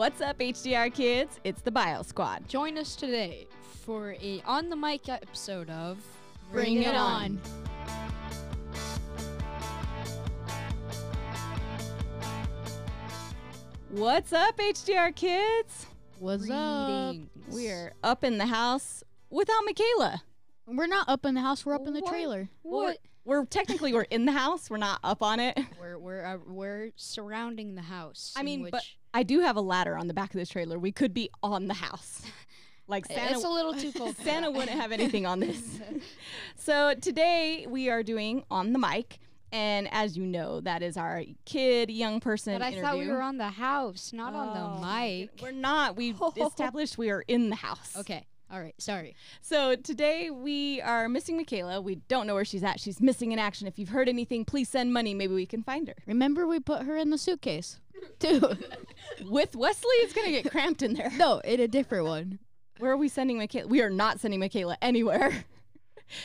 What's up, HDR kids? It's the Bio Squad. Join us today for a on the mic episode of Bring It On. What's up, HDR kids? What's up? Uh, We're up in the house without Michaela. We're not up in the house. We're up in the What? trailer. What? We're technically we're in the house. We're not up on it. We're we're uh, we're surrounding the house. I mean, but I do have a ladder on the back of this trailer. We could be on the house. Like Santa it's a little too cold. Santa wouldn't have anything on this. so today we are doing on the mic, and as you know, that is our kid, young person. But I interview. thought we were on the house, not Oh, on the oh, mic. We're not. We established we are in the house. Okay. All right. Sorry. So today we are missing Michaela. We don't know where she's at. She's missing in action. If you've heard anything, please send money. Maybe we can find her. Remember, we put her in the suitcase, too. With Wesley, it's gonna get cramped in there. no, in a different one. Where are we sending Michaela? We are not sending Michaela anywhere.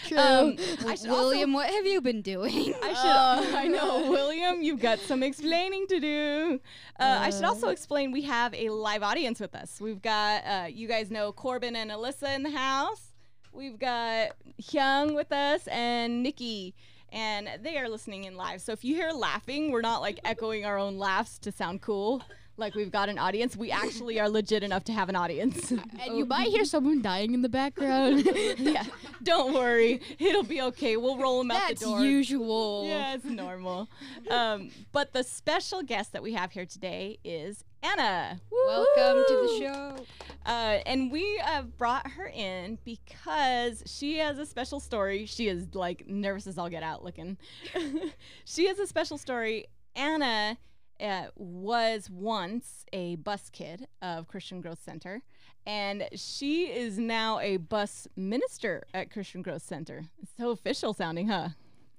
True. Um, I should also- William, what have you been doing? I should. I know, William. You've got some explaining to do. Uh, I should also explain. We have a live audience with us. We've got uh, you guys know Corbin and Alyssa in the house. We've got Hyung with us and Nikki, and they are listening in live. So if you hear laughing, we're not like echoing our own laughs to sound cool. Like we've got an audience. We actually are legit enough to have an audience. and you might hear someone dying in the background. yeah, don't worry. It'll be okay. We'll roll them out That's the door. That's usual. Yeah, it's normal. um, but the special guest that we have here today is Anna. Welcome to the show. Uh, and we uh, brought her in because she has a special story. She is like nervous as all get out looking. she has a special story. Anna uh, was once a bus kid of Christian Growth Center, and she is now a bus minister at Christian Growth Center. It's so official sounding, huh?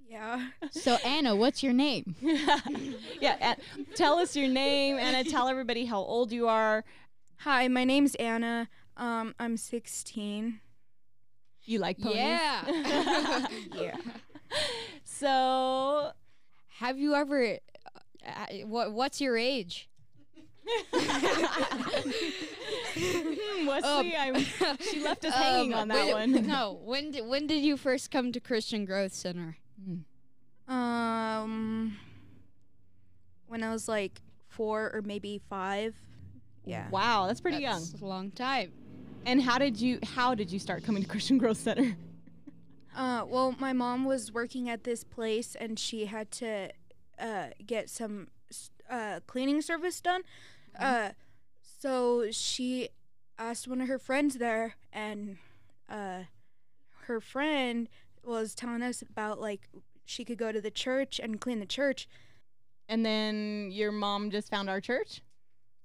Yeah. so, Anna, what's your name? yeah, and tell us your name, Anna. Tell everybody how old you are. Hi, my name's Anna. Um, I'm 16. You like ponies? Yeah. Yeah. So, have you ever? What What's your age? hmm, Wesley, I'm, she left us hanging Um, on that when- one. No. When did When did you first come to Christian Growth Center? Um, when I was like four or maybe five. Yeah. Wow, that's pretty young. That's a long time. And how did you how did you start coming to Christian Growth Center? Uh, well, my mom was working at this place and she had to uh, get some uh, cleaning service done. Uh, so she asked one of her friends there, and uh, her friend was telling us about like she could go to the church and clean the church. And then your mom just found our church?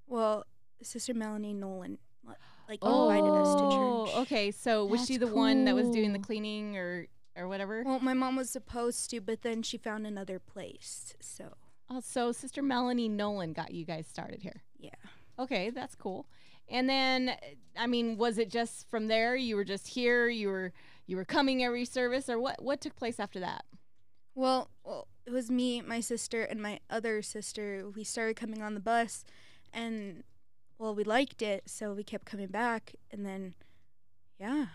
Well, Sister Melanie Nolan li- like invited us to church. Oh, okay. So was she the That's one that was doing the cleaning or or whatever? Well, my mom was supposed to, but then she found another place. So Oh, so Sister Melanie Nolan got you guys started here. yeah. Okay, that's cool. And then, I mean, was it just from there? You were just here. You were you were coming every service, or what? What took place after that? Well, well, it was me, my sister, and my other sister. We started coming on the bus, and well, we liked it, so we kept coming back. And then, yeah,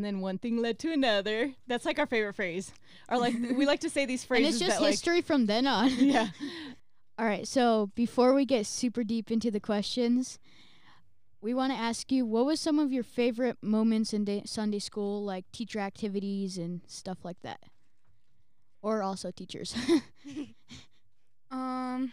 And then one thing led to another. That's like our favorite phrase. Or like we like to say these phrases. and it's just that like history from then on. yeah. All right, so before we get super deep into the questions, we want to ask you what was some of your favorite moments in day- Sunday school, like teacher activities and stuff like that? Or also teachers. um,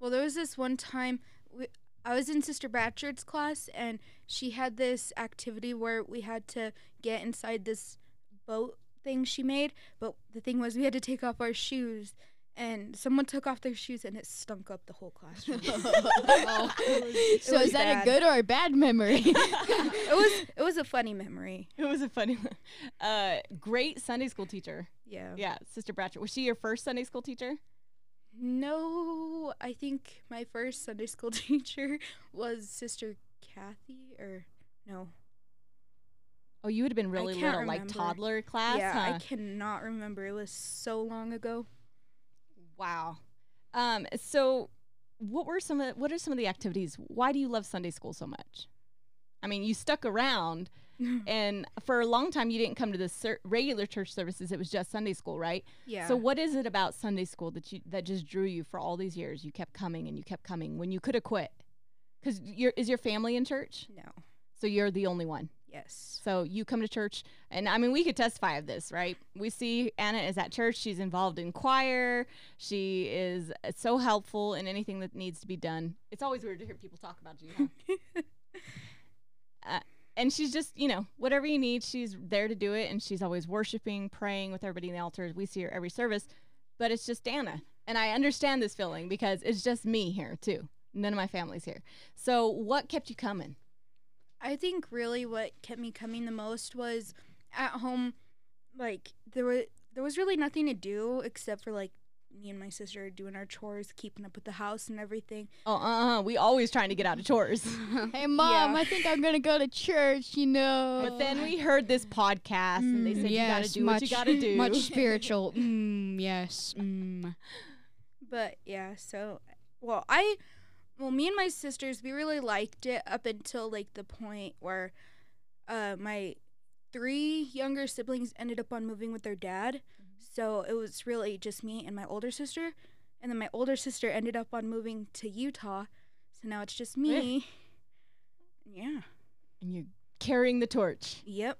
well, there was this one time we, I was in Sister Bratcher's class, and she had this activity where we had to get inside this boat thing she made. But the thing was, we had to take off our shoes. And someone took off their shoes and it stunk up the whole classroom. so was is that bad. a good or a bad memory? it was it was a funny memory. It was a funny one. Uh, great Sunday school teacher. Yeah. Yeah, Sister Bratcher. Was she your first Sunday school teacher? No, I think my first Sunday school teacher was Sister Kathy or no. Oh, you would have been really little, like toddler class. yeah, huh? I cannot remember. It was so long ago. Wow. Um, so what were some of what are some of the activities? Why do you love Sunday school so much? I mean, you stuck around, and for a long time you didn't come to the ser- regular church services. It was just Sunday school, right? yeah. So what is it about Sunday school that you that just drew you for all these years? You kept coming and you kept coming when you could have quit. Because your is your family in church? no. So you're the only one. Yes. So you come to church, and I mean, we could testify of this, right? We see Anna is at church. She's involved in choir. She is uh, so helpful in anything that needs to be done. It's always weird to hear people talk about you. Huh? uh, and she's just, you know, whatever you need, she's there to do it. And she's always worshiping, praying with everybody in the altar. We see her every service, but it's just Anna. And I understand this feeling because it's just me here, too. None of my family's here. So, what kept you coming? I think really what kept me coming the most was at home like there were there was really nothing to do except for like me and my sister doing our chores, keeping up with the house and everything. Oh, uh, uh we always trying to get out of chores. Hey, mom, Yeah. I think I'm gonna go to church. You know. But then we heard this podcast and they said you gotta do much, what you gotta do. Much spiritual. Mm, yes. Mm. But yeah, so well, I well, me and my sisters, we really liked it up until like the point where uh my three younger siblings ended up on moving with their dad. So it was really just me and my older sister. And then my older sister ended up on moving to Utah. So now it's just me. yeah. and you're carrying the torch. Yep.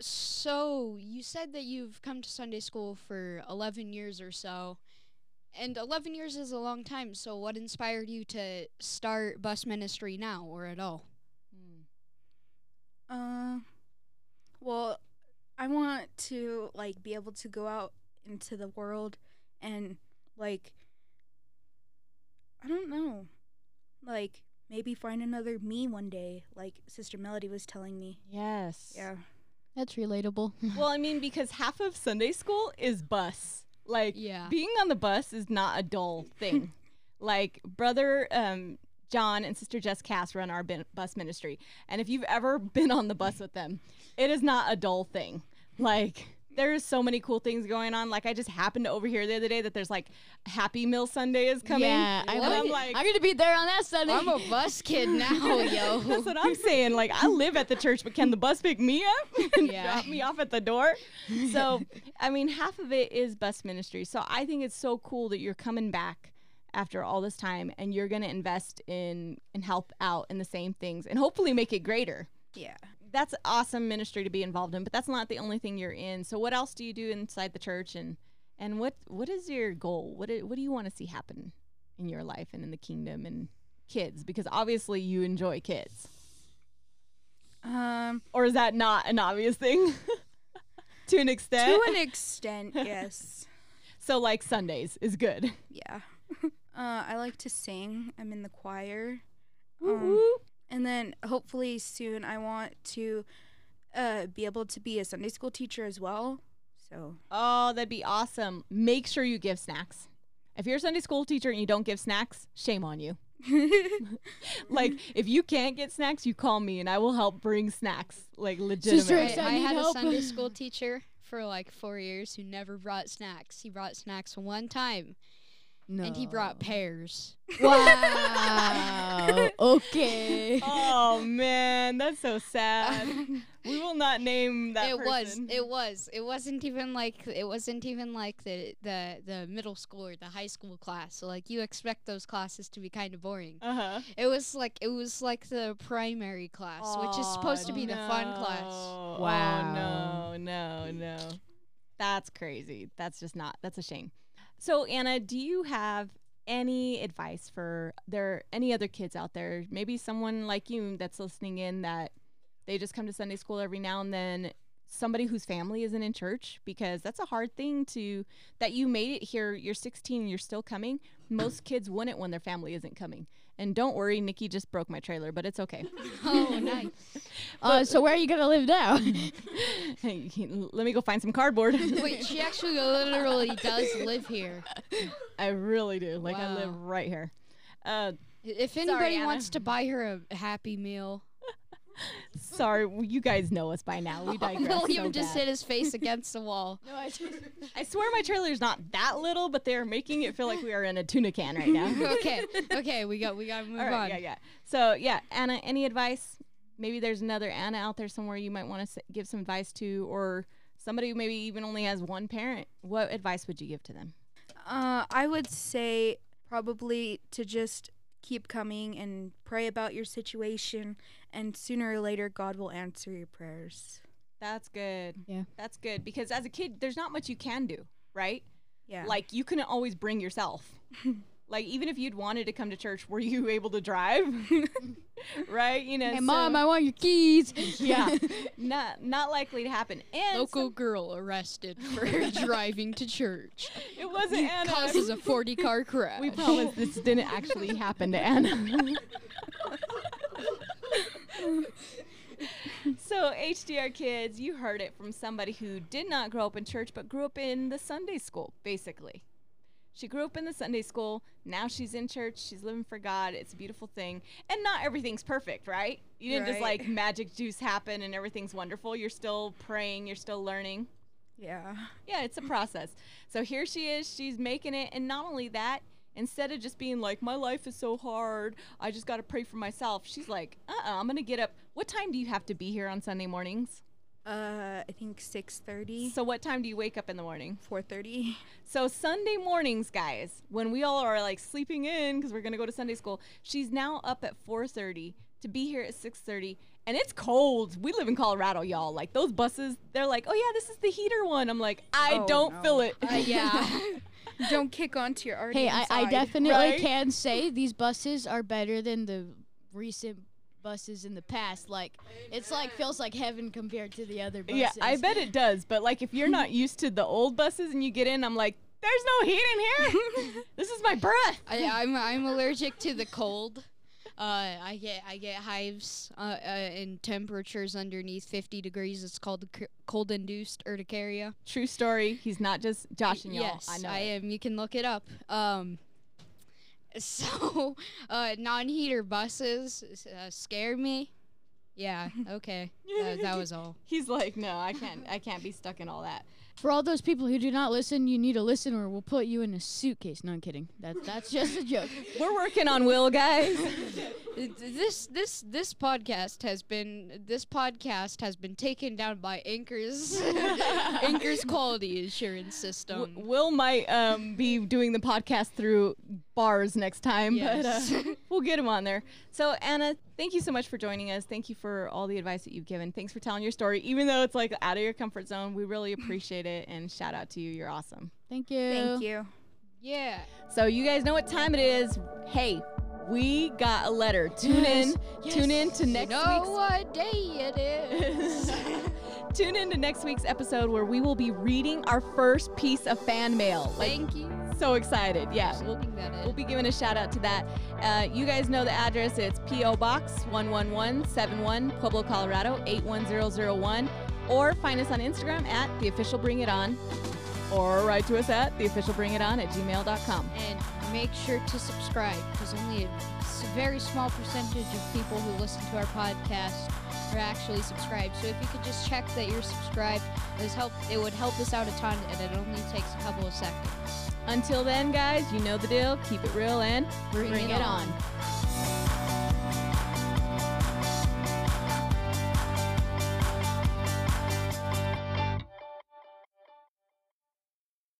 So you said that you've come to Sunday school for 11 years or so. And 11 years is a long time. So what inspired you to start bus ministry now or at all? Uh, well, I want to like be able to go out into the world and like I don't know, like maybe find another me one day, like Sister Melody was telling me. Yes. Yeah. That's relatable. Well, I mean, because half of Sunday school is bus. Like Yeah. being on the bus is not a dull thing. like brother um, John and sister Jess Cass run our bin- bus ministry, and if you've ever been on the bus with them, it is not a dull thing. Like there's so many cool things going on. Like I just happened to overhear the other day that there's like Happy Meal Sunday is coming. Yeah, I and like I'm like, I'm gonna be there on that Sunday. I'm a bus kid now, yo. That's what I'm saying. Like I live at the church, but can the bus pick me up and Yeah. drop me off at the door? So, I mean, half of it is bus ministry. So I think it's so cool that you're coming back after all this time and you're going to invest in and help out in the same things and hopefully make it greater. Yeah. That's awesome ministry to be involved in, but that's not the only thing you're in. So what else do you do inside the church and and what what is your goal? What do, what do you want to see happen in your life and in the kingdom and kids because obviously you enjoy kids. Um, Or is that not an obvious thing? to an extent. to an extent, yes. so like Sundays is good. Yeah. Uh, I like to sing. I'm in the choir. Um. And then hopefully soon I want to uh, be able to be a Sunday school teacher as well. So Oh, that'd be awesome. Make sure you give snacks. If you're a Sunday school teacher and you don't give snacks, shame on you. Like if you can't get snacks, you call me and I will help bring snacks. Like legitimate. Rex, I, I I had help. a Sunday school teacher for like four years who never brought snacks. He brought snacks one time, and he brought pears. Wow. okay. Oh man, that's so sad. we will not name that it was. It was. It wasn't even like. It wasn't even like the the the middle school or the high school class. So like you expect those classes to be kind of boring. uh-huh. It was like it was like the primary class, which is supposed to be the fun class. Wow. Wow. no, no, no. That's crazy. That's just not. That's a shame. So Anna, do you have any advice for there any other kids out there? Maybe someone like you that's listening in that they just come to Sunday school every now and then. Somebody whose family isn't in church because that's a hard thing to that you made it here. You're 16 and you're still coming. Most kids wouldn't when their family isn't coming. And don't worry, Nikki just broke my trailer, but it's okay. Oh, nice. Uh, so where are you gonna live now? Let me go find some cardboard. Wait, she actually literally does live here. I really do. Like I live right here. Uh, If anybody Anna. wants to buy her a Happy Meal, Sorry, well, you guys know us by now. We digress. William so just bad. hit his face against the wall. No, I just, I swear my trailer's not that little, but they're making it feel like we are in a tuna can right now. okay, okay, we got we got to move All right, on. yeah, yeah. So yeah, Anna, any advice? Maybe there's another Anna out there somewhere you might want to give some advice to, or somebody who maybe even only has one parent. What advice would you give to them? Uh, I would say probably to just keep coming and pray about your situation, and sooner or later, God will answer your prayers. That's good. Yeah. That's good because as a kid, there's not much you can do, right? Yeah. Like you couldn't always bring yourself. like even if you'd wanted to come to church, were you able to drive? right? You know. hey, so- mom, I want your keys. yeah. not not likely to happen. And Local some- girl arrested for driving to church. it wasn't Anna. Causes a 40 car crash. We promise this didn't actually happen to Anna. so, HDR kids, you heard it from somebody who did not grow up in church but grew up in the Sunday school, basically. She grew up in the Sunday school. Now she's in church. She's living for God. It's a beautiful thing. And not everything's perfect, right? You didn't just like magic juice happen and everything's wonderful. You're still praying, you're still learning. yeah. Yeah, it's a process. So here she is, she's making it. And not only that, instead of just being like, my life is so hard, I just got to pray for myself, she's like, uh uh-uh, I'm going to get up. What time do you have to be here on Sunday mornings? Uh, I think 6:30, So, what time do you wake up in the morning? 4:30. So, Sunday mornings, guys, when we all are like sleeping in because we're going to go to Sunday school, she's now up at 4.30 to be here at 6.30 and it's cold we live in colorado y'all like those buses they're like oh yeah this is the heater one i'm like i Oh, don't no. feel it Uh, yeah. Don't kick onto your already Hey, I, I definitely Right? can say these buses are better than the recent buses in the past. Like, it's like feels like heaven compared to the other buses. Yeah, I bet it does. But like, if you're not used to the old buses and you get in, I'm like, there's no heat in here. this is my breath. I, I'm I'm allergic to the cold. Uh, I get I get hives uh, uh, in temperatures underneath 50 degrees. It's called c- cold-induced urticaria. True story. He's not just joshing y'all. yes, I know. I am. You can look it up. Um, so uh, non-heater buses uh, scare me. Yeah. Okay. that, that was all. He's like, no, I can't. I can't be stuck in all that. For all those people who do not listen, you need to listen, or we'll put you in a suitcase. No, I'm kidding. That that's just a joke. We're working on Will, guys. It- this this this podcast has been this podcast has been taken down by Anchor's Anchor's quality assurance system. W- Will might um, be doing the podcast through bars next time, Yes. but uh, we'll get him on there. So Anna, thank you so much for joining us. Thank you for all the advice that you've given. Thanks for telling your story, even though it's like out of your comfort zone. We really appreciate it, and shout out to you. You're awesome. Thank you. Thank you. yeah. So you guys know what time it is. Hey, we got a letter. Tune Yes, in. Tune in to next You know week's what day it is. Tune in to next week's episode where we will be reading our first piece of fan mail. Like Thank you. so excited. Yeah. We'll, sending that in. we'll be giving a shout out to that. Uh, you guys know the address. It's P.O. Box 11171, Pueblo, Colorado 81001. Or find us on Instagram at the official bring it on. Or write to us at the official bring it on at gmail.com. and make sure to subscribe because only a very small percentage of people who listen to our podcast are actually subscribed. So if you could just check that you're subscribed, it, would help, it would help us out a ton, and it only takes a couple of seconds. Until then, guys, you know the deal. Keep it real and Bring it it on. on.